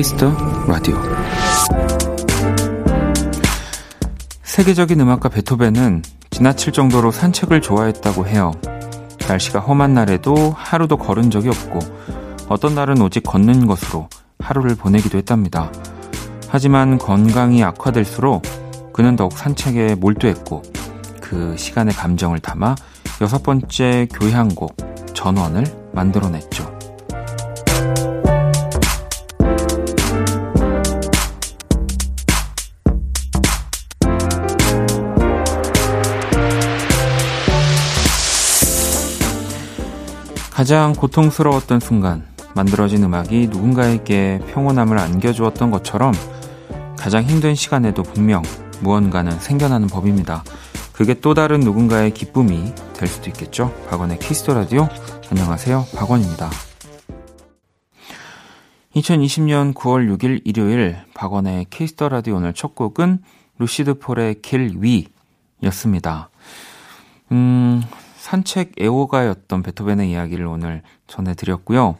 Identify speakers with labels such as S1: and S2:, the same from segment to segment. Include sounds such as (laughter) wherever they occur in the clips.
S1: Kiss the Radio 세계적인 음악가 베토벤은 지나칠 정도로 산책을 좋아했다고 해요. 날씨가 험한 날에도 하루도 거른 적이 없고 어떤 날은 오직 걷는 것으로 하루를 보내기도 했답니다. 하지만 건강이 악화될수록 그는 더욱 산책에 몰두했고 그 시간의 감정을 담아 여섯 번째 교향곡 전원을 만들어냈죠. 가장 고통스러웠던 순간, 만들어진 음악이 누군가에게 평온함을 안겨주었던 것처럼 가장 힘든 시간에도 분명 무언가는 생겨나는 법입니다. 그게 또 다른 누군가의 기쁨이 될 수도 있겠죠. 박원의 Kiss the Radio. 안녕하세요. 박원입니다. 2020년 9월 6일 일요일 박원의 Kiss the Radio 오늘 첫 곡은 루시드 폴의 길 위였습니다. 음, 산책 애호가였던 베토벤의 이야기를 오늘 전해드렸고요.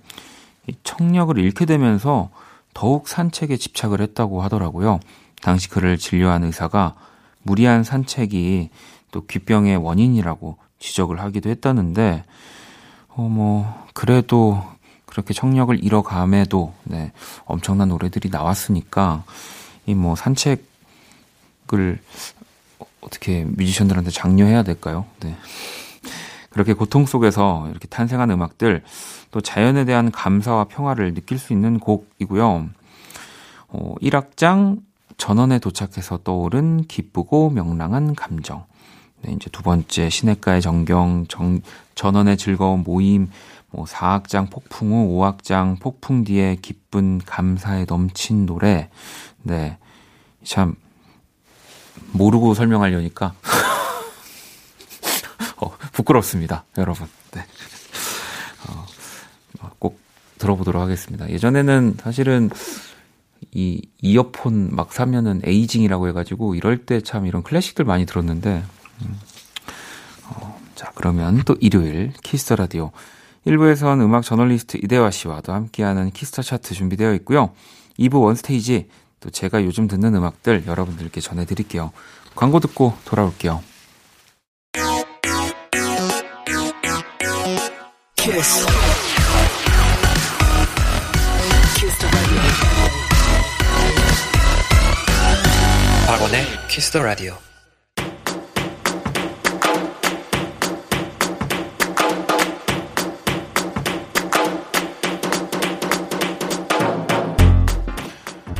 S1: 청력을 잃게 되면서 더욱 산책에 집착을 했다고 하더라고요. 당시 그를 진료한 의사가 무리한 산책이 또 귀병의 원인이라고 지적을 하기도 했다는데, 어, 뭐, 그래도 그렇게 청력을 잃어감에도, 네, 엄청난 노래들이 나왔으니까, 이 뭐 산책을 어떻게 뮤지션들한테 장려해야 될까요? 네. 그렇게 고통 속에서 이렇게 탄생한 음악들 또 자연에 대한 감사와 평화를 느낄 수 있는 곡이고요. 어, 1악장 전원에 도착해서 떠오른 기쁘고 명랑한 감정. 네, 이제 두 번째 시냇가의 정경, 정, 전원의 즐거운 모임, 뭐 4악장 폭풍 후 5악장 폭풍 뒤에 기쁜 감사에 넘친 노래. 네. 참 모르고 설명하려니까 (laughs) 부끄럽습니다, 여러분. 네. 어, 꼭 들어보도록 하겠습니다. 예전에는 사실은 이 이어폰 막 사면은 aging이라고 해가지고 이럴 때 참 이런 클래식들 많이 들었는데, 음. 어, 자, 그러면 또 일요일 Kiss the Radio. 1부에선 음악 저널리스트 이대화 씨와도 함께하는 Kiss the Chart 준비되어 있고요. 2부 One Stage 또 제가 요즘 듣는 음악들 여러분들께 전해드릴게요. 광고 듣고 돌아올게요. 박원의 Kiss the Radio.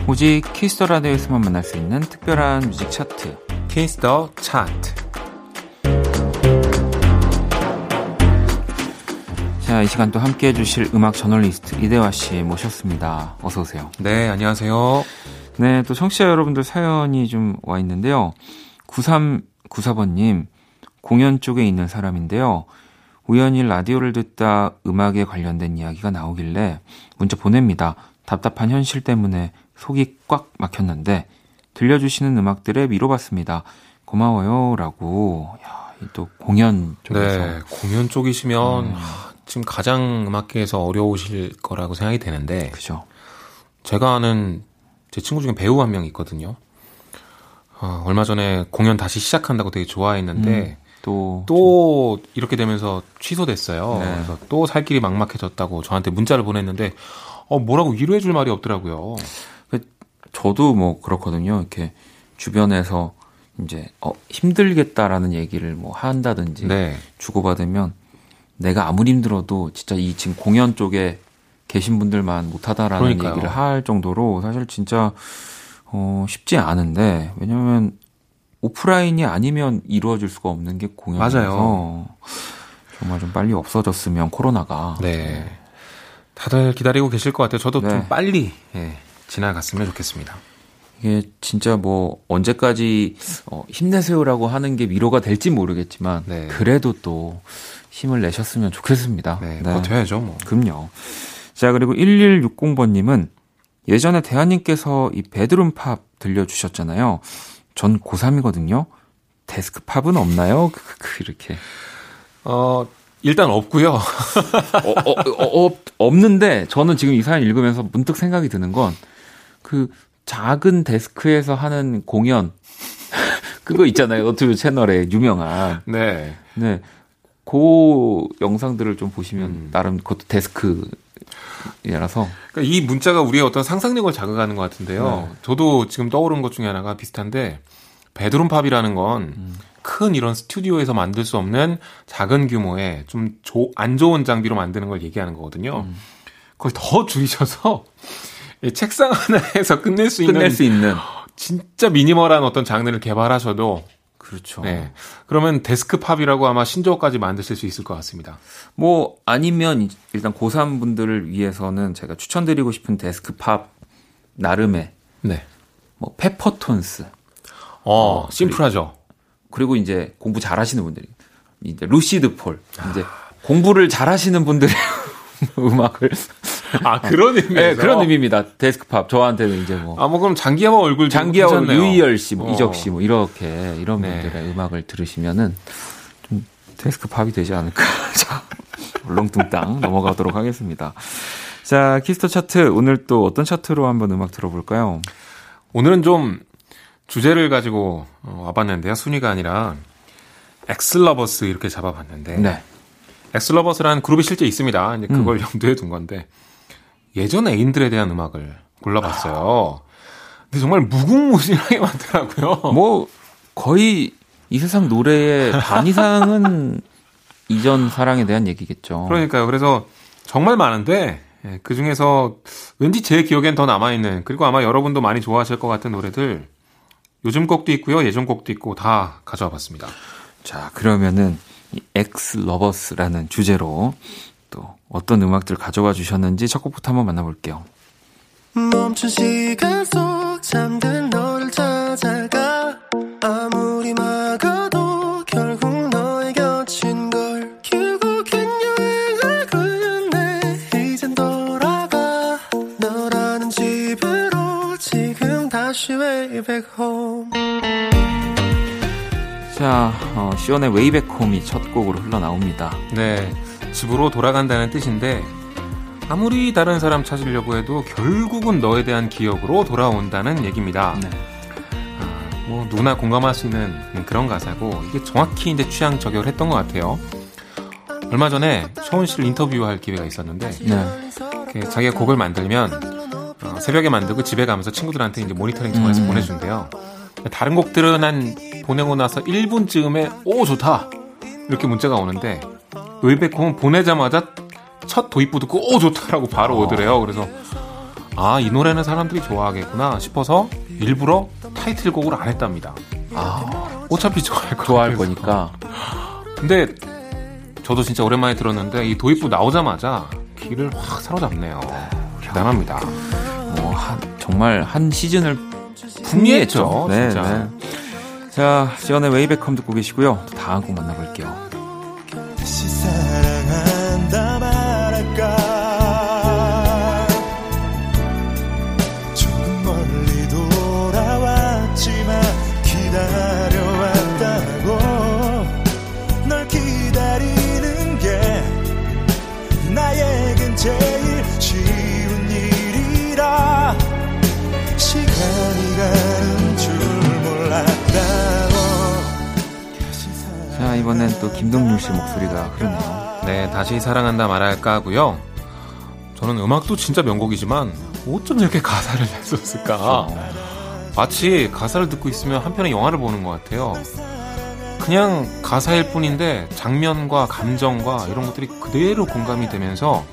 S1: 오직 Kiss the Radio에서만 만날 수 있는 특별한 뮤직 차트
S2: Kiss the Chart
S1: 자, 이 시간 또 함께 해주실 음악 저널리스트 이대화 씨 모셨습니다. 어서오세요.
S2: 네, 안녕하세요.
S1: 네, 또 청취자 여러분들 사연이 좀 와 있는데요. 9394번님, 공연 쪽에 있는 사람인데요. 우연히 라디오를 듣다 음악에 관련된 이야기가 나오길래 문자 보냅니다. 답답한 현실 때문에 속이 꽉 막혔는데 들려주시는 음악들에 위로받습니다. 고마워요. 라고. 야, 또 공연 쪽에서.
S2: 네, 공연 쪽이시면 음. 지금 가장 음악계에서 어려우실 거라고 생각이 되는데.
S1: 그죠.
S2: 제가 아는 제 친구 중에 배우 한 명 있거든요. 어, 얼마 전에 공연 다시 시작한다고 되게 좋아했는데 음, 또, 또 이렇게 되면서 취소됐어요. 네. 그래서 또 살 길이 막막해졌다고 저한테 문자를 보냈는데 어 뭐라고 위로해 줄 말이 없더라고요.
S1: 그 저도 뭐 그렇거든요. 이렇게 주변에서 이제 어 힘들겠다라는 얘기를 뭐 한다든지 네. 주고받으면 내가 아무리 힘들어도 진짜 이 지금 공연 쪽에 계신 분들만 못하다라는 그러니까요. 얘기를 할 정도로 사실 진짜 어, 쉽지 않은데 왜냐면 오프라인이 아니면 이루어질 수가 없는 게 공연이라서 정말 좀 빨리 없어졌으면 코로나가
S2: 네. 다들 기다리고 계실 것 같아요. 저도 네. 좀 빨리 예, 지나갔으면 좋겠습니다.
S1: 이게 진짜 뭐 언제까지 어, 힘내세요라고 하는 게 위로가 될지 모르겠지만 네. 그래도 또 힘을 내셨으면 좋겠습니다.
S2: 네, 네. 버텨야죠, 뭐.
S1: 그럼요. 자, 그리고 1160번님은 예전에 대한님께서 이 베드룸 팝 들려주셨잖아요. 전 고3이거든요. 데스크 팝은 없나요? (laughs) 이렇게.
S2: 어, 일단 없고요. (laughs)
S1: 어, 어, 어, 어, 없는데 저는 지금 이 사연 읽으면서 문득 생각이 드는 건 그 작은 데스크에서 하는 공연 (laughs) 그거 있잖아요. 너튜브 채널에 유명한.
S2: 네.
S1: 네. 그 영상들을 좀 보시면 음. 나름 그것도 데스크 이라서
S2: 그러니까 이 문자가 우리의 어떤 상상력을 자극하는 것 같은데요. 네. 저도 지금 떠오른 것 중에 하나가 비슷한데 bedroom pop이라는 건 큰 음. 이런 스튜디오에서 만들 수 없는 작은 규모의 좀 안 좋은 장비로 만드는 걸 얘기하는 거거든요. 음. 그걸 더 줄이셔서 책상 하나에서 끝낼 수 있는
S1: 끝낼 수 있는
S2: 진짜 미니멀한 어떤 장르를 개발하셔도
S1: 그렇죠.
S2: 네. 그러면 desk pop이라고 아마 신조어까지 만드실 수 있을 것 같습니다.
S1: 뭐 아니면 일단 고3 분들을 위해서는 제가 추천드리고 싶은 desk pop 나름의
S2: 네.
S1: 뭐 페퍼톤스.
S2: 어, 어 심플하죠.
S1: 그리고, 그리고 이제 공부 잘하시는 분들이 이제 루시드 폴. 이제 공부를 잘하시는 분들의 (laughs) 음악을
S2: 아 그런 의미 네,
S1: 그런 의미입니다. desk pop 저한테는 이제 뭐.
S2: 아 뭐 그럼 장기하와 얼굴
S1: 장기하와 유희열 씨, 뭐 어. 이적 씨, 뭐 이렇게 이런 네. 분들의 음악을 들으시면은 좀 desk pop이 되지 않을까. (laughs) 자, 얼렁뚱땅 넘어가도록 하겠습니다. 자, Kiss the Chart 오늘 또 어떤 차트로 한번 음악 들어볼까요?
S2: 오늘은 좀 주제를 가지고 어, 와봤는데요. 순위가 아니라 ex lovers 이렇게 잡아봤는데.
S1: 네.
S2: Ex Lovers라는 그룹이 실제 있습니다. 이제 그걸 음. 염두에 둔 건데 예전 애인들에 대한 음악을 골라봤어요. 근데 정말 무궁무진하게 (laughs) 많더라고요.
S1: 뭐 거의 이 세상 노래의 반 이상은 (laughs) 이전 사랑에 대한 얘기겠죠.
S2: 그러니까요. 그래서 정말 많은데 예, 그 중에서 왠지 제 기억엔 더 남아있는 그리고 아마 여러분도 많이 좋아하실 것 같은 노래들 요즘 곡도 있고요. 예전 곡도 있고 다 가져와 봤습니다.
S1: 자, 그러면은 ex lovers라는 주제로 또 어떤 음악들 가져와 주셨는지 첫 곡부터 한번 만나볼게요. 멈춘 시간 속 잠든 너를 찾아가 아무리 막아도 결국 너의 곁인 걸 결국엔 여행을 끝내 이젠 돌아가 너라는 집으로 지금 다시 way back home 자, 어, 시원의 웨이백홈이 첫 곡으로 흘러나옵니다.
S2: 네. 집으로 돌아간다는 뜻인데 아무리 다른 사람 찾으려고 해도 결국은 너에 대한 기억으로 돌아온다는 얘기입니다. 네. 아, 뭐 누구나 공감할 수 있는 그런 가사고 이게 정확히 이제 취향 저격을 했던 것 같아요. 얼마 전에 쇼은 씨를 인터뷰할 기회가 있었는데 네. 자기가 곡을 만들면 어, 새벽에 만들고 집에 가면서 친구들한테 이제 모니터링 통해서 음. 보내준대요. 다른 곡들은 한 보내고 나서 1분쯤에 오 좋다 이렇게 문자가 오는데 웨이백홈은 보내자마자 첫 도입부 듣고 오 좋다라고 바로 어. 오더래요. 그래서 아 이 노래는 사람들이 좋아하겠구나 싶어서 일부러 타이틀곡을 안 했답니다. 아 어차피 좋아할,
S1: 좋아할 거니까.
S2: 근데 저도 진짜 오랜만에 들었는데 이 도입부 나오자마자 귀를 확 사로잡네요. 대단합니다.
S1: 뭐 한, 정말 한 시즌을 풍미했죠. 네, 진짜. 네. 자, 지원의 웨이백컴 듣고 계시고요. 다음 곡 만나볼게요. 또 김동률 씨 목소리가 흐르네요.
S2: 네, 다시 사랑한다 말할까 하고요. 저는 음악도 진짜 명곡이지만 어쩜 이렇게 가사를 잘 썼을까? 마치 가사를 듣고 있으면 한편의 영화를 보는 것 같아요. 그냥 가사일 뿐인데 장면과 감정과 이런 것들이 그대로 공감이 되면서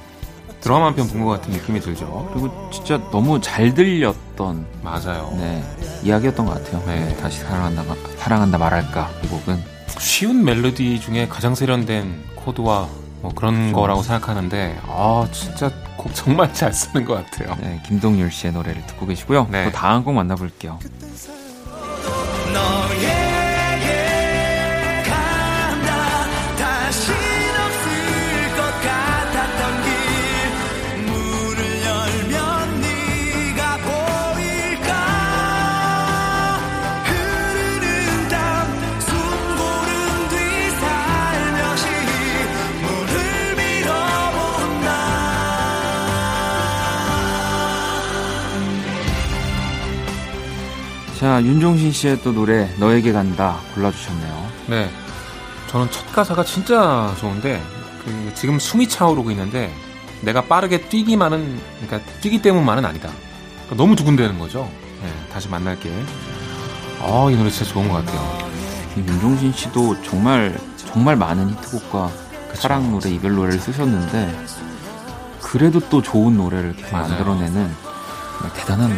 S2: 드라마 한 편 본 것 같은 느낌이 들죠.
S1: 그리고 진짜 너무 잘 들렸던
S2: 맞아요.
S1: 네 이야기였던 것 같아요. 네. 다시 사랑한다 사랑한다 말할까 이 곡은
S2: 쉬운 멜로디 중에 가장 세련된 코드와 뭐 그런 그렇죠. 거라고 생각하는데 아 진짜 곡 정말 잘 쓰는 것 같아요.
S1: 네, 김동률 씨의 노래를 듣고 계시고요. 네. 또 다음 곡 만나볼게요. 자, 윤종신 씨의 또 노래 너에게 간다 골라주셨네요.
S2: 네. 저는 첫 가사가 진짜 좋은데 그 지금 숨이 차오르고 있는데 내가 빠르게 뛰기만은 그러니까 뛰기 때문만은 아니다. 그러니까 너무 두근대는 거죠. 네, 다시 만날게. 아, 이 노래 진짜 좋은 것 같아요.
S1: 윤종신 씨도 정말 정말 많은 히트곡과 그쵸. 사랑 노래, 이별 노래를 쓰셨는데 그래도 또 좋은 노래를 만들어내는 대단한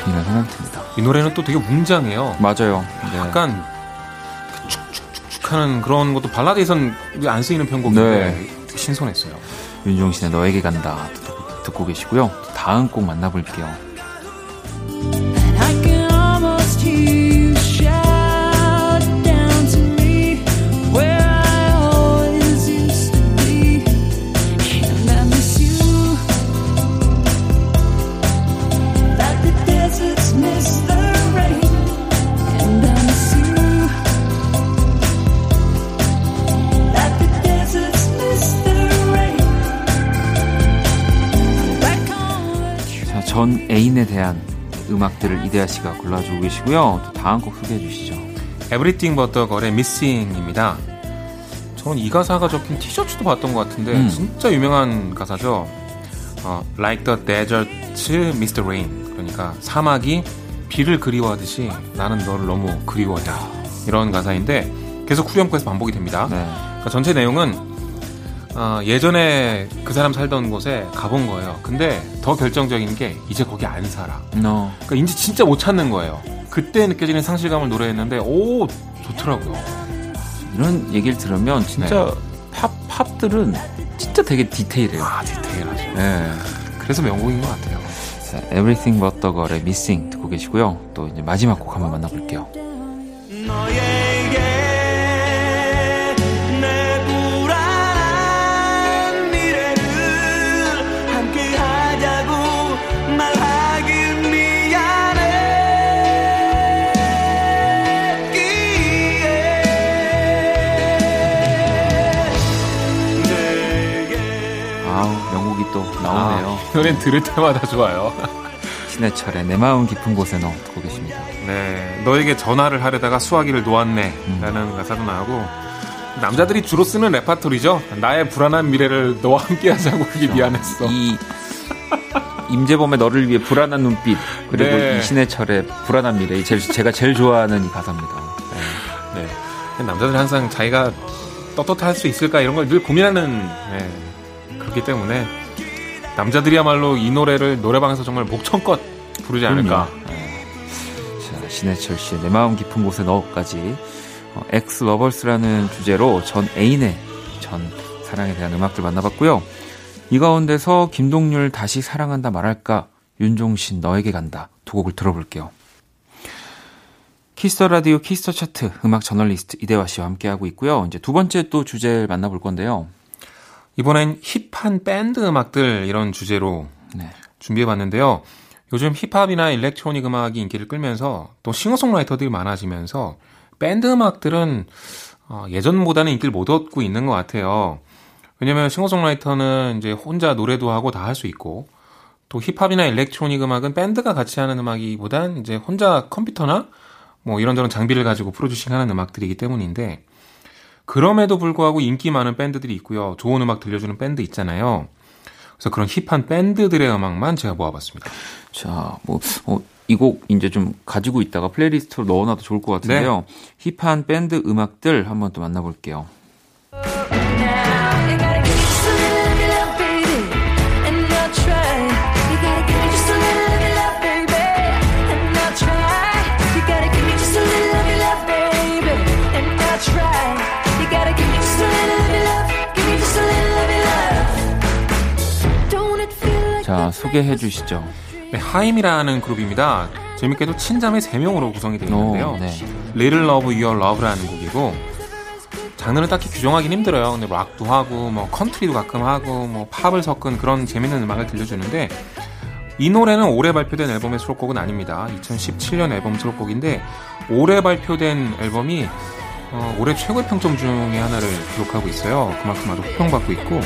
S1: 분이라는 생각이 듭니다.
S2: 이 노래는 또 되게 웅장해요.
S1: 맞아요.
S2: 네. 약간 축축축축 하는 그런 것도 발라드에선 안 쓰이는 편곡인데 네. 신선했어요.
S1: 윤종신의 너에게 간다 듣고, 듣고 계시고요. 다음 곡 만나볼게요. 음악들을 이대하 씨가 골라주고 계시고요. 또 다음 곡 소개해 주시죠.
S2: Everything But The Girl의 Missing입니다. 저는 이 가사가 적힌 티셔츠도 봤던 것 같은데 음. 진짜 유명한 가사죠. 어, like the desert, Mr. Rain. 그러니까 사막이 비를 그리워하듯이 나는 너를 너무 그리워한다. 이런 가사인데 계속 후렴구에서 반복이 됩니다. 네. 그러니까 전체 내용은 어, 예전에 그 사람 살던 곳에 가본 거예요. 근데 더 결정적인 게 이제 거기 안 살아. No. 그러니까 이제 진짜 못 찾는 거예요. 그때 느껴지는 상실감을 노래했는데 오 좋더라고요.
S1: 이런 얘기를 들으면 진짜 네. 팝 팝들은 진짜 되게 디테일해요.
S2: 아 디테일하죠. 네. 그래서 명곡인 것 같아요.
S1: 자, Everything But The Girl의 Missing 듣고 계시고요. 또 이제 마지막 곡 한번 만나볼게요.
S2: 노래는 들을 때마다 좋아요. (laughs)
S1: 신해철의 내 마음 깊은 곳에 너 듣고 계십니다.
S2: 네, 너에게 전화를 하려다가 수화기를 놓았네 라는 음. 가사도 나오고 남자들이 주로 쓰는 레파토리죠. 나의 불안한 미래를 너와 함께 하자고 그게 그렇죠. 미안했어.
S1: 이 임재범의 너를 위해 불안한 눈빛 그리고 네. 이신해철의 불안한 미래 제일, 제가 제일 좋아하는 이 가사입니다.
S2: 네. 네. 남자들 항상 자기가 떳떳할 수 있을까 이런 걸 늘 고민하는 네. 그렇기 때문에 남자들이야말로 이 노래를 노래방에서 정말 목청껏 부르지 않을까. 네.
S1: 자, 신해철 씨의 내 마음 깊은 곳에 너까지 어, ex lovers라는 주제로 전 애인의 전 사랑에 대한 음악들 만나봤고요. 이 가운데서 김동률 다시 사랑한다 말할까 윤종신 너에게 간다 두 곡을 들어볼게요. Kiss the Radio Kiss the Chart 음악 저널리스트 이대화 씨와 함께하고 있고요. 이제 두 번째 또 주제를 만나볼 건데요.
S2: 이번엔 힙한 밴드 음악들 이런 주제로 네. 준비해봤는데요. 요즘 힙합이나 일렉트로닉 음악이 인기를 끌면서 또 싱어송라이터들이 많아지면서 밴드 음악들은 어, 예전보다는 인기를 못 얻고 있는 것 같아요. 왜냐면 싱어송라이터는 이제 혼자 노래도 하고 다 할 수 있고 또 힙합이나 일렉트로닉 음악은 밴드가 같이 하는 음악이보단 이제 혼자 컴퓨터나 뭐 이런저런 장비를 가지고 프로듀싱 하는 음악들이기 때문인데 그럼에도 불구하고 인기 많은 밴드들이 있고요. 좋은 음악 들려주는 밴드 있잖아요. 그래서 그런 힙한 밴드들의 음악만 제가 모아봤습니다.
S1: 자, 뭐, 어, 이곡 이제 좀 가지고 있다가 플레이리스트로 넣어놔도 좋을 것 같은데요. 네. 힙한 밴드 음악들 한번 또 만나볼게요. 소개해 주시죠.
S2: 네, HAIM이라는 그룹입니다. 재밌게도 친자매 3명으로 구성이 되어 있는데요. 오, 네. Little of Your Love라는 곡이고 장르는 딱히 규정하기는 힘들어요. 근데 락도 하고 뭐 컨트리도 가끔 하고 뭐 팝을 섞은 그런 재밌는 음악을 들려주는데 이 노래는 올해 발표된 앨범의 수록곡은 아닙니다. 2017년 앨범 수록곡인데 올해 발표된 앨범이 어, 올해 최고의 평점 중에 하나를 기록하고 있어요. 그만큼 아주 호평받고 있고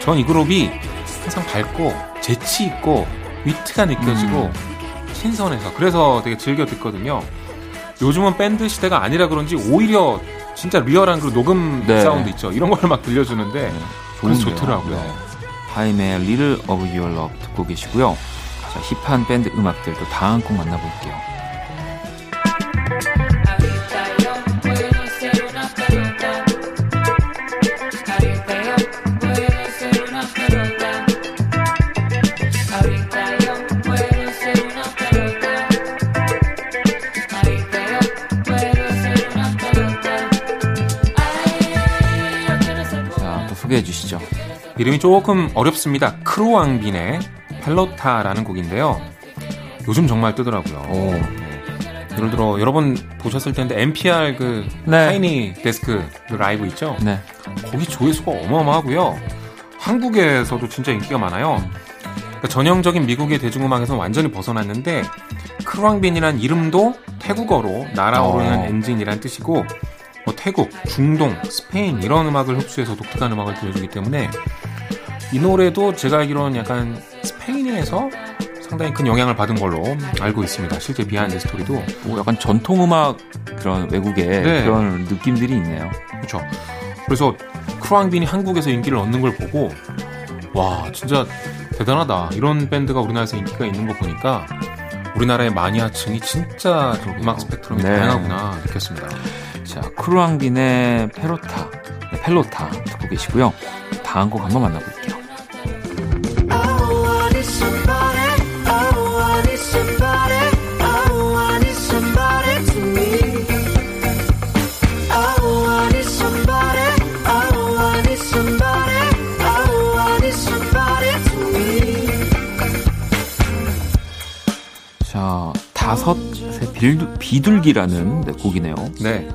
S2: 전 이 그룹이 항상 밝고 재치 있고 위트가 느껴지고 음. 신선해서 그래서 되게 즐겨 듣거든요. 요즘은 밴드 시대가 아니라 그런지 오히려 진짜 리얼한 그 녹음 네. 사운드 있죠. 이런 걸 막 들려주는데 네. 그래서 좋더라고요. 네.
S1: HAIM의 Little of Your Love 듣고 계시고요. 자, 힙한 밴드 음악들도 다음 곡 만나볼게요.
S2: 이름이 조금 어렵습니다. Khruangbin의 Pelota라는 곡인데요. 요즘 정말 뜨더라고요. 오. 네. 예를 들어 여러분 보셨을 텐데 NPR 그 네. Tiny Desk 그 라이브 있죠? 네. 거기 조회수가 어마어마하고요. 한국에서도 진짜 인기가 많아요. 그러니까 전형적인 미국의 대중음악에서 완전히 벗어났는데 Khruangbin이란 이름도 태국어로 날아오르는 어. 엔진이란 뜻이고 뭐 태국, 중동, 스페인 이런 음악을 흡수해서 독특한 음악을 들려주기 때문에 이 노래도 제가 알기로는 약간 스페인에서 상당히 큰 영향을 받은 걸로 알고 있습니다. 실제 비하인드 스토리도
S1: 뭐 약간 전통 음악 그런 외국의 네. 그런 느낌들이 있네요.
S2: 그렇죠. 그래서 Khruangbin이 한국에서 인기를 얻는 걸 보고 와 진짜 대단하다 이런 밴드가 우리나라에서 인기가 있는 거 보니까 우리나라의 마니아층이 진짜 음악 스펙트럼이 네. 다양하구나 느꼈습니다.
S1: 자, 크루앙빈의 페로타, 네, 펠로타 듣고 계시고요. 다음 곡 한번 만나볼게요. 자, 다섯 비둘기라는 네, 곡이네요.
S2: 네.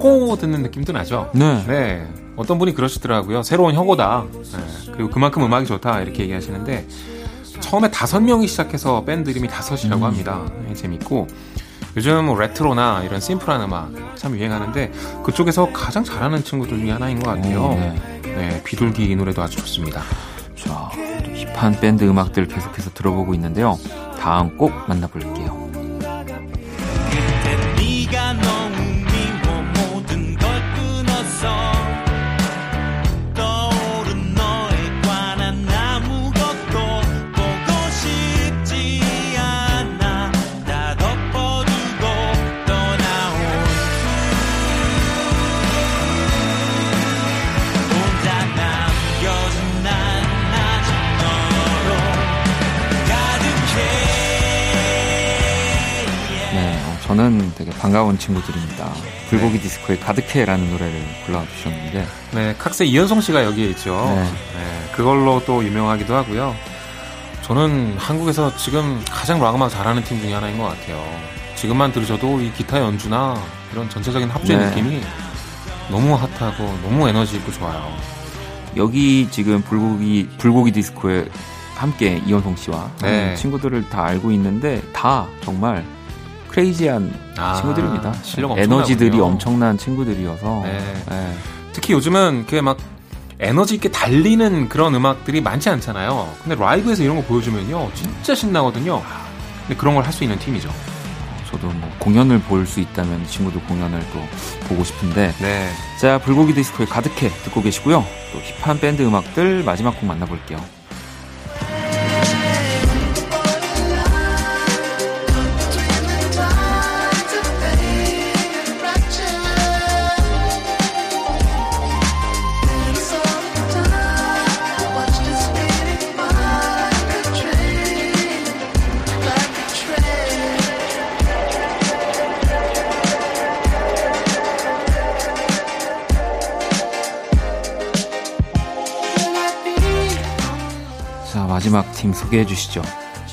S2: 혁오 듣는 느낌도 나죠. 네. 네. 어떤 분이 그러시더라고요. 새로운 혁오다. 네. 그리고 그만큼 음악이 좋다. 이렇게 얘기하시는데 처음에 다섯 명이 시작해서 밴드 이름이 다섯이라고 음. 합니다. 네, 재밌고 요즘 뭐 레트로나 이런 심플한 음악 참 유행하는데 그쪽에서 가장 잘하는 친구들 중에 하나인 것 같아요. 오, 네. 네. 비둘기 이 노래도 아주 좋습니다.
S1: 자, 힙한 밴드 음악들 계속해서 들어보고 있는데요. 다음 꼭 만나볼게요. 반가운 친구들입니다. 불고기 네. 디스코의 가득해라는 노래를 불러주셨는데.
S2: 네, 칵세 이현성 씨가 여기에 있죠. 네. 네. 그걸로 또 유명하기도 하고요. 저는 한국에서 지금 가장 락 음악 잘하는 팀 중에 하나인 것 같아요. 지금만 들으셔도 이 기타 연주나 이런 전체적인 합주의 네. 느낌이 너무 핫하고 너무 에너지 있고 좋아요.
S1: 여기 지금 불고기 불고기 디스코에 함께 이현성 씨와 네. 친구들을 다 알고 있는데 다 정말 크레이지한 아, 친구들입니다. 실력 에너지들이 엄청난 친구들이어서 네. 네.
S2: 특히 요즘은 그게 막 에너지 있게 달리는 그런 음악들이 많지 않잖아요. 근데 라이브에서 이런 거 보여주면요, 진짜 신나거든요. 근데 그런 걸 할 수 있는 팀이죠.
S1: 저도 뭐 공연을 볼 수 있다면 친구들 공연을 또 보고 싶은데. 네. 자, 불고기 디스코에 가득해 듣고 계시고요. 또 힙한 밴드 음악들 마지막 곡 만나볼게요. 마지막 팀 소개해 주시죠.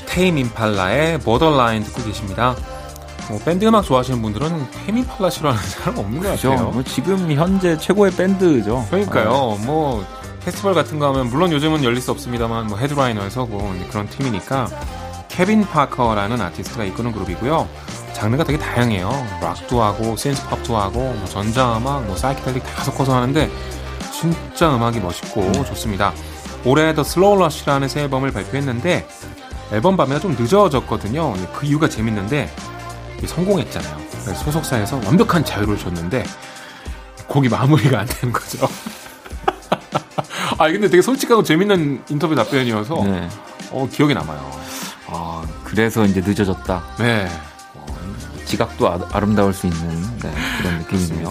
S2: Tame Impala의 Borderline 듣고 계십니다. 뭐 밴드 음악 좋아하시는 분들은 Tame Impala 싫어하는 사람 없는 것 같아요.
S1: 뭐 지금 현재 최고의 밴드죠.
S2: 그러니까요. 네. 뭐 페스티벌 같은 거 하면 물론 요즘은 열릴 수 없습니다만 뭐 헤드라이너에 서고 그런 팀이니까 케빈 파커라는 아티스트가 이끄는 그룹이고요. 장르가 되게 다양해요. 락도 하고 신스팝도 하고 뭐 전자음악, 뭐 사이키델릭 다 섞어서 하는데 진짜 음악이 멋있고 좋습니다. 올해 The Slow Rush라는 새 앨범을 발표했는데 앨범 발매가 좀 늦어졌거든요. 그 이유가 재밌는데 성공했잖아요. 소속사에서 완벽한 자유를 줬는데 곡이 마무리가 안 되는 거죠. (laughs) 아 근데 되게 솔직하고 재밌는 인터뷰 답변이어서 네. 어, 기억에 남아요.
S1: 아 그래서 이제 늦어졌다.
S2: 네.
S1: 어, 지각도 아름다울 수 있는 네, 그런 느낌이네요.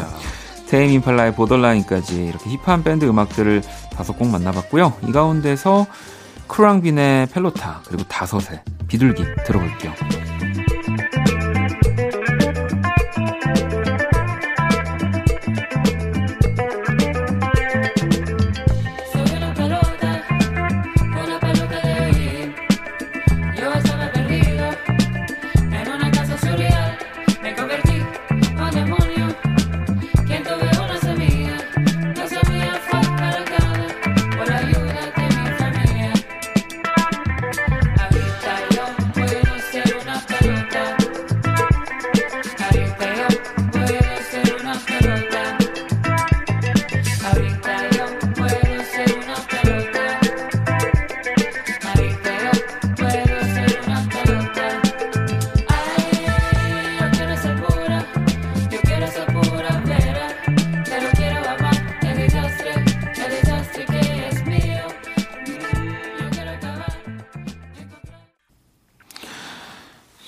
S1: 테임 임팔라의 보더라인까지 이렇게 힙한 밴드 음악들을 다섯 곡 만나봤고요. 이 가운데서 크랑빈의 펠로타 그리고 다섯의 비둘기 들어볼게요.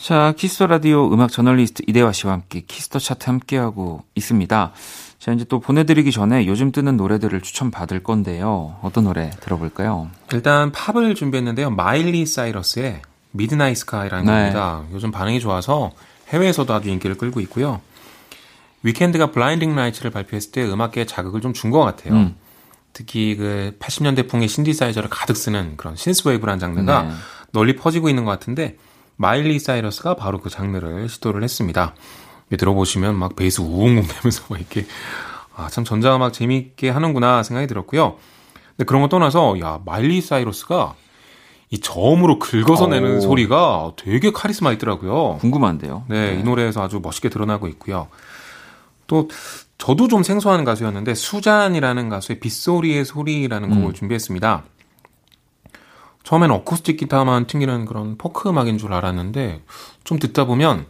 S1: 자, Kiss the Radio 음악 저널리스트 이대화 씨와 함께 Kiss the Chart 함께하고 있습니다. 자, 이제 또 보내드리기 전에 요즘 뜨는 노래들을 추천받을 건데요. 어떤 노래 들어볼까요?
S2: 일단 팝을 준비했는데요. 마일리 사이러스의 Midnight Sky라는 네. 곡입니다. 요즘 반응이 좋아서 해외에서도 아주 인기를 끌고 있고요. Weeknd가 Blinding Lights를 발표했을 때 음악계에 자극을 좀 준 것 같아요. 음. 특히 그 80년대 풍의 신디사이저를 가득 쓰는 그런 synthwave라는 장르가 네. 널리 퍼지고 있는 것 같은데 마일리 사이러스가 바로 그 장르를 시도를 했습니다. 들어보시면 막 베이스 우웅웅 되면서 막 이렇게 아, 참 전자음악 재미있게 하는구나 생각이 들었고요. 근데 그런 거 떠나서 야 마일리 사이러스가 이 저음으로 긁어서 내는 오. 소리가 되게 카리스마 있더라고요.
S1: 궁금한데요.
S2: 네, 네, 이 노래에서 아주 멋있게 드러나고 있고요. 또 저도 좀 생소한 가수였는데 수잔이라는 가수의 빗소리의 소리라는 곡을 음. 준비했습니다. 처음엔 어쿠스틱 기타만 튕기는 그런 포크 음악인 줄 알았는데 좀 듣다 보면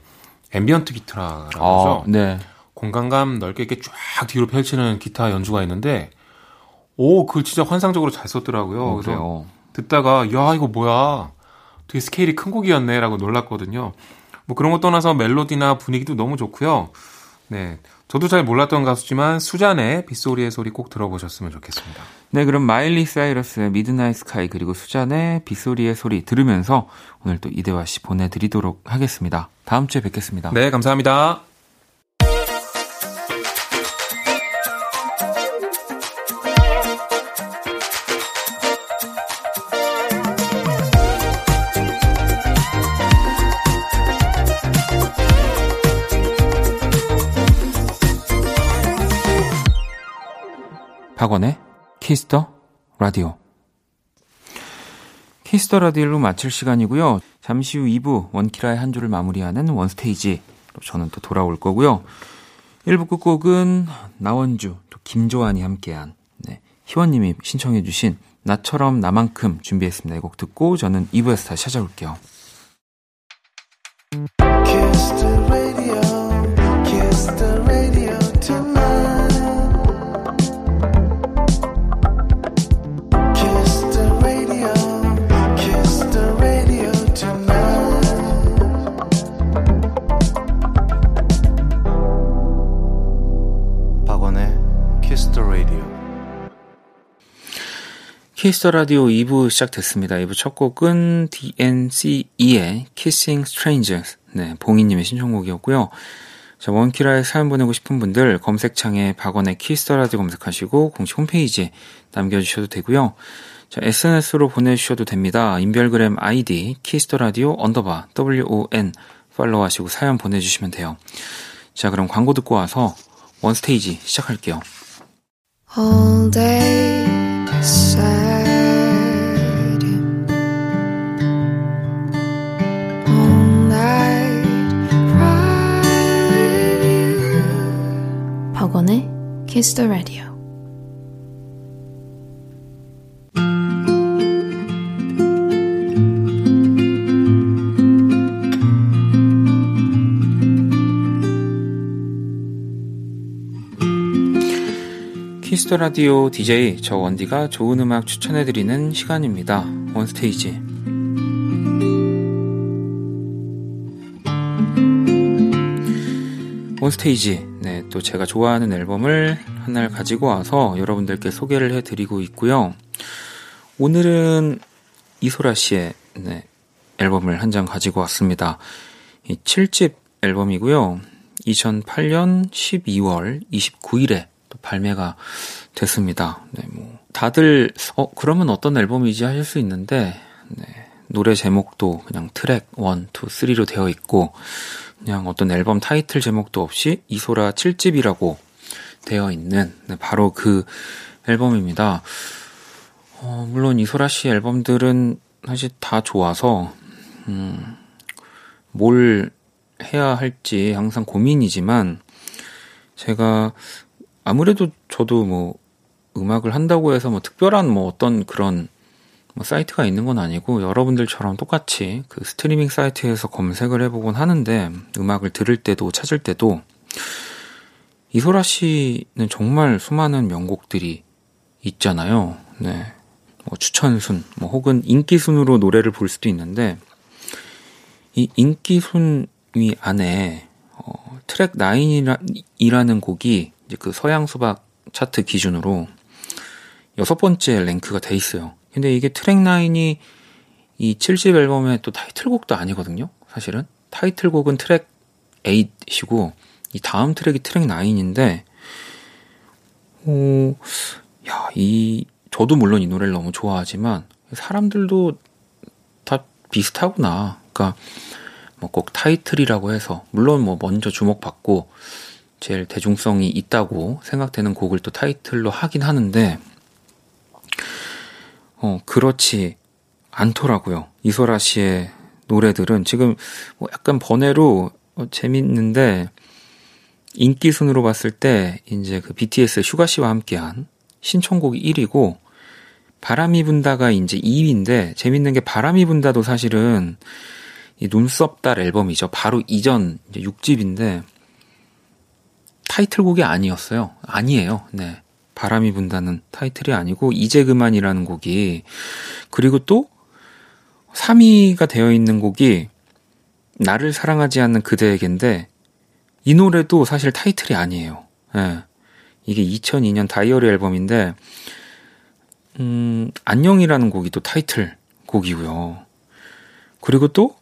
S2: ambient 기타라는 아, 거죠. 네. 공간감 넓게 이렇게 쫙 뒤로 펼치는 기타 연주가 있는데 오, 그걸 진짜 환상적으로 잘 썼더라고요. 어, 그래서 그래요. 듣다가 야, 이거 뭐야. 되게 스케일이 큰 곡이었네라고 놀랐거든요. 뭐 그런 거 떠나서 멜로디나 분위기도 너무 좋고요. 네. 저도 잘 몰랐던 가수지만 수잔의 빗소리의 소리 꼭 들어보셨으면 좋겠습니다.
S1: 네, 그럼 마일리 사이러스의 Midnight Sky 그리고 수잔의 빗소리의 소리 들으면서 오늘 또 이대화 씨 보내드리도록 하겠습니다. 다음 주에 뵙겠습니다.
S2: 네, 감사합니다.
S1: 박원의 Kiss the Radio. Kiss the Radio로 마칠 시간이고요. 잠시 후 2부 원키라의 한 주를 마무리하는 원스테이지. 저는 또 돌아올 거고요. 1부 끝곡은 나원주, 또 김조한이 함께한 네, 희원님이 신청해 주신 나처럼 나만큼 준비했습니다. 이 곡 듣고 저는 2부에서 다시 찾아올게요. Kiss the 라디오 2부 시작됐습니다. 2부 첫 곡은 DNCE의 Kissing Strangers. 네, 봉희님의 신청곡이었고요. 자, 원키라에 사연 보내고 싶은 분들 검색창에 박원의 키스 더 라디오 검색하시고 공식 홈페이지에 남겨주셔도 되고요. 자, SNS로 보내주셔도 됩니다. 인별그램 아이디 키스 더 라디오 언더바 WON follow 하시고 사연 보내주시면 돼요. 자, 그럼 광고 듣고 와서 원스테이지 시작할게요. All day. 박원의 Kiss the Radio 키스 더 라디오 DJ 저 원디가 좋은 음악 추천해 드리는 시간입니다. 원스테이지. 원스테이지. 네, 또 제가 좋아하는 앨범을 하나를 가지고 와서 여러분들께 소개를 해 드리고 있고요. 오늘은 이소라 씨의 네, 앨범을 한 장 가지고 왔습니다. 이 7집 앨범이고요. 2008년 12월 29일에 또 발매가 됐습니다. 네, 뭐 다들 어 그러면 어떤 앨범이지 하실 수 있는데 네, 노래 제목도 그냥 트랙 1, 2, 3로 되어 있고 그냥 어떤 앨범 타이틀 제목도 없이 이소라 7집이라고 되어 있는 네, 바로 그 앨범입니다. 어, 물론 이소라 씨 앨범들은 사실 다 좋아서 음, 뭘 해야 할지 항상 고민이지만 제가 아무래도 저도 뭐 음악을 한다고 해서 뭐 특별한 뭐 어떤 그런 뭐 사이트가 있는 건 아니고 여러분들처럼 똑같이 그 스트리밍 사이트에서 검색을 해보곤 하는데 음악을 들을 때도 찾을 때도 이소라 씨는 정말 수많은 명곡들이 있잖아요. 네. 뭐 추천순, 뭐 혹은 인기순으로 노래를 볼 수도 있는데 이 인기순위 안에 어, 트랙 9이라는 곡이 이제 그 서양 수박 차트 기준으로 여섯 번째 랭크가 돼 있어요. 근데 이게 트랙 9이 이 7집 앨범의 또 타이틀곡도 아니거든요. 사실은 타이틀곡은 트랙 8이고 이 다음 트랙이 트랙 9인데 어, 야, 이 저도 물론 이 노래를 너무 좋아하지만 사람들도 다 비슷하구나. 그러니까 뭐 꼭 타이틀이라고 해서 물론 뭐 먼저 주목받고 제일 대중성이 있다고 생각되는 곡을 또 타이틀로 하긴 하는데 어, 그렇지 않더라고요. 이소라 씨의 노래들은 지금 뭐 약간 번외로 어, 재밌는데 인기 순으로 봤을 때 이제 그 BTS 슈가 씨와 함께한 신청곡이 1위고 바람이 분다가 이제 2위인데 재밌는 게 바람이 분다도 사실은 이 눈썹 달 앨범이죠. 바로 이전 이제 6집인데 타이틀곡이 아니었어요. 아니에요. 네. 바람이 분다는 타이틀이 아니고 이제 그만이라는 곡이 그리고 또 3위가 되어 있는 곡이 나를 사랑하지 않는 그대에게인데 이 노래도 사실 타이틀이 아니에요. 네. 이게 2002년 다이어리 앨범인데 음, 안녕이라는 곡이 또 타이틀 곡이고요. 그리고 또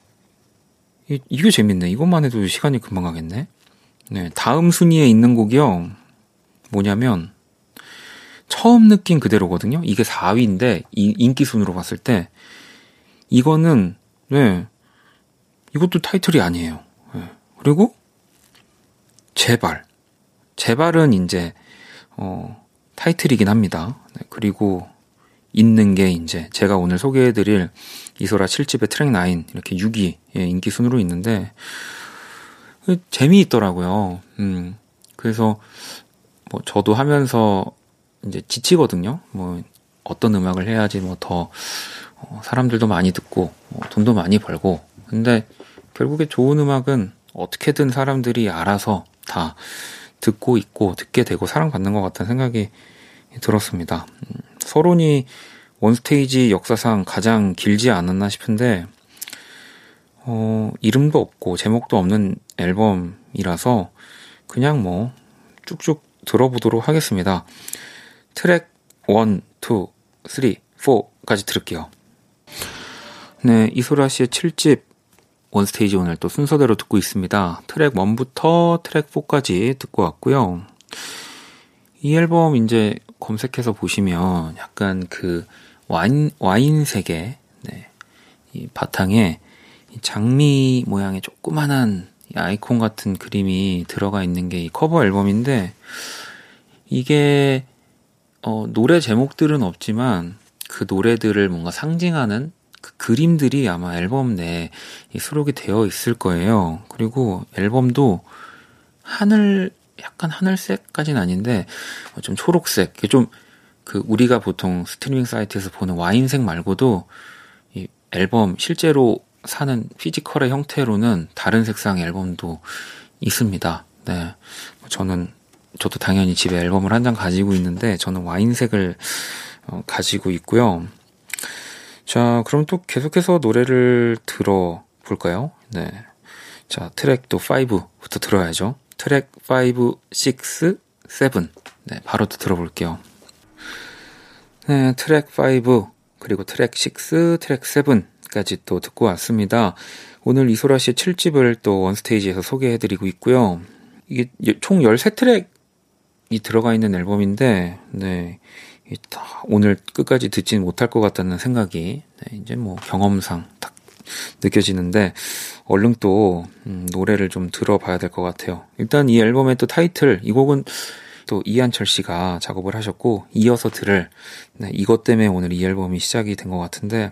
S1: 이, 이게 재밌네. 이것만 해도 시간이 금방 가겠네. 네, 다음 순위에 있는 곡이요. 뭐냐면 처음 느낀 그대로거든요. 이게 4위인데 이, 인기 순으로 봤을 때 이거는 네 이것도 타이틀이 아니에요. 네. 그리고 제발 제발은 이제 어 타이틀이긴 합니다. 네, 그리고 있는 게 이제 제가 오늘 소개해드릴 이소라 7집의 트랙 9 이렇게 6위 인기 순으로 있는데 재미있더라고요. 음. 그래서 뭐 저도 하면서 이제 지치거든요. 뭐 어떤 음악을 해야지 뭐더 어, 사람들도 많이 듣고 뭐 돈도 많이 벌고. 근데 결국에 좋은 음악은 어떻게든 사람들이 알아서 다 듣고 있고 듣게 되고 사랑받는 것 같다는 생각이 들었습니다. 음, 서론이 원스테이지 역사상 가장 길지 않았나 싶은데 어, 이름도 없고 제목도 없는 앨범이라서 그냥 뭐 쭉쭉 들어보도록 하겠습니다. 트랙 1, 2, 3, 4까지 들을게요. 네, 이소라 씨의 7집 원스테이지 오늘 또 순서대로 듣고 있습니다. 트랙 1부터 트랙 4까지 듣고 왔고요. 이 앨범 이제 검색해서 보시면 약간 그 와인, 와인색의 네, 이 바탕에 장미 모양의 조그만한 아이콘 같은 그림이 들어가 있는 게 이 커버 앨범인데 이게 어, 노래 제목들은 없지만 그 노래들을 뭔가 상징하는 그 그림들이 아마 앨범 내에 수록이 되어 있을 거예요. 그리고 앨범도 하늘 약간 하늘색까지는 아닌데 좀 초록색, 좀 그 우리가 보통 스트리밍 사이트에서 보는 와인색 말고도 이 앨범 실제로 사는 physical의 형태로는 다른 색상의 앨범도 있습니다. 네. 저는 저도 당연히 집에 앨범을 한 장 가지고 있는데 저는 와인색을 어, 가지고 있고요. 자, 그럼 또 계속해서 노래를 들어 볼까요? 네. 자, 트랙 또 5부터 들어야죠. 트랙 5, 6, 7. 네, 바로 또 들어볼게요. 네, 트랙 5, 그리고 트랙 6, 트랙 7 까지 또 듣고 왔습니다. 오늘 이소라 씨의 7집을 또 원스테이지에서 소개해드리고 있고요. 이게 총 13트랙이 들어가 있는 앨범인데, 네. 오늘 끝까지 듣지는 못할 것 같다는 생각이, 네, 이제 뭐 경험상 딱 느껴지는데, 얼른 또, 음, 노래를 좀 들어봐야 될 것 같아요. 일단 이 앨범의 또 타이틀, 이 곡은 또 이한철 씨가 작업을 하셨고, 이어서 들을, 네, 이것 때문에 오늘 이 앨범이 시작이 된 것 같은데,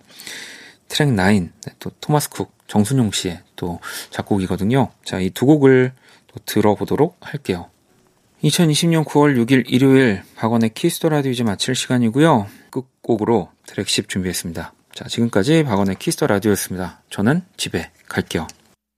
S1: 트랙 9, 네, 또 토마스 쿡, 정순용 씨의 또 작곡이거든요. 자, 이 두 곡을 또 들어보도록 할게요. 2020년 9월 6일 일요일 박원의 키스 더 라디오 이제 마칠 시간이고요. 끝곡으로 트랙 10 준비했습니다. 자, 지금까지 박원의 키스 더 라디오였습니다. 저는 집에 갈게요.